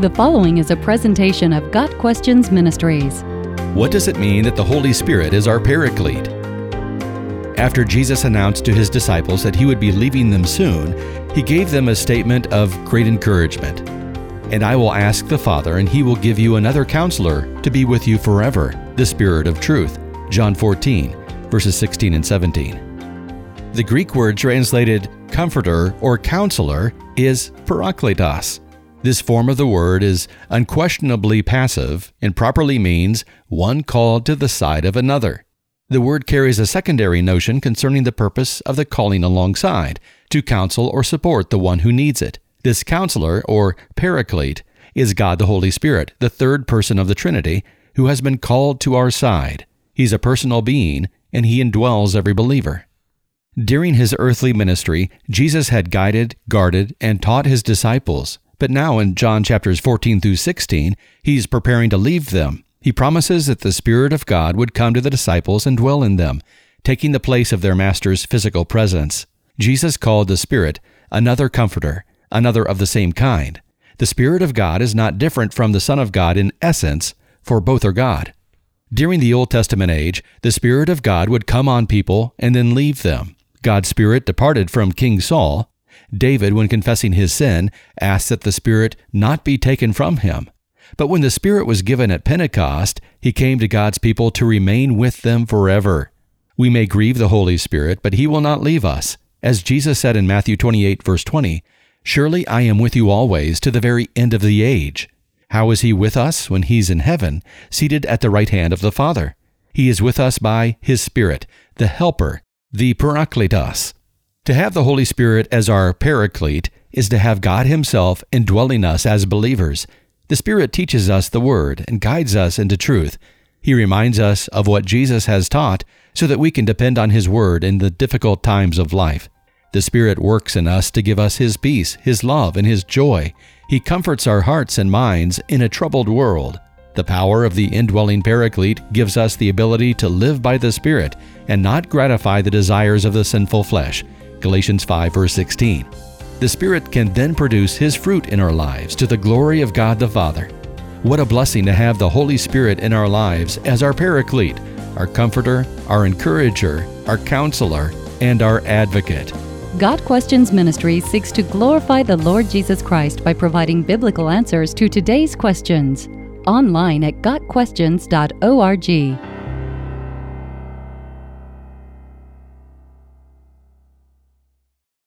The following is a presentation of Got Questions Ministries. What does it mean that the Holy Spirit is our paraclete? After Jesus announced to his disciples that he would be leaving them soon, he gave them a statement of great encouragement. And I will ask the Father, and he will give you another counselor to be with you forever, the Spirit of truth. John 14, verses 16 and 17. The Greek word translated comforter or counselor is parakletos. This form of the word is unquestionably passive and properly means one called to the side of another. The word carries a secondary notion concerning the purpose of the calling alongside, to counsel or support the one who needs it. This counselor, or paraclete, is God the Holy Spirit, the third person of the Trinity, who has been called to our side. He's a personal being, and he indwells every believer. During his earthly ministry, Jesus had guided, guarded, and taught his disciples. But now in John chapters 14 through 16, he's preparing to leave them. He promises that the Spirit of God would come to the disciples and dwell in them, taking the place of their Master's physical presence. Jesus called the Spirit another comforter, another of the same kind. The Spirit of God is not different from the Son of God in essence, for both are God. During the Old Testament age, the Spirit of God would come on people and then leave them. God's Spirit departed from King Saul, David, when confessing his sin, asked that the Spirit not be taken from him. But when the Spirit was given at Pentecost, he came to God's people to remain with them forever. We may grieve the Holy Spirit, but he will not leave us. As Jesus said in Matthew 28, verse 20, Surely I am with you always to the very end of the age. How is he with us when he's in heaven, seated at the right hand of the Father? He is with us by his Spirit, the Helper, the Parakletos. To have the Holy Spirit as our paraclete is to have God Himself indwelling us as believers. The Spirit teaches us the Word and guides us into truth. He reminds us of what Jesus has taught so that we can depend on His Word in the difficult times of life. The Spirit works in us to give us His peace, His love, and His joy. He comforts our hearts and minds in a troubled world. The power of the indwelling Paraclete gives us the ability to live by the Spirit and not gratify the desires of the sinful flesh. Galatians 5, verse 16. The Spirit can then produce His fruit in our lives to the glory of God the Father. What a blessing to have the Holy Spirit in our lives as our Paraclete, our Comforter, our Encourager, our Counselor, and our Advocate. Got Questions Ministry seeks to glorify the Lord Jesus Christ by providing biblical answers to today's questions. Online at GotQuestions.org.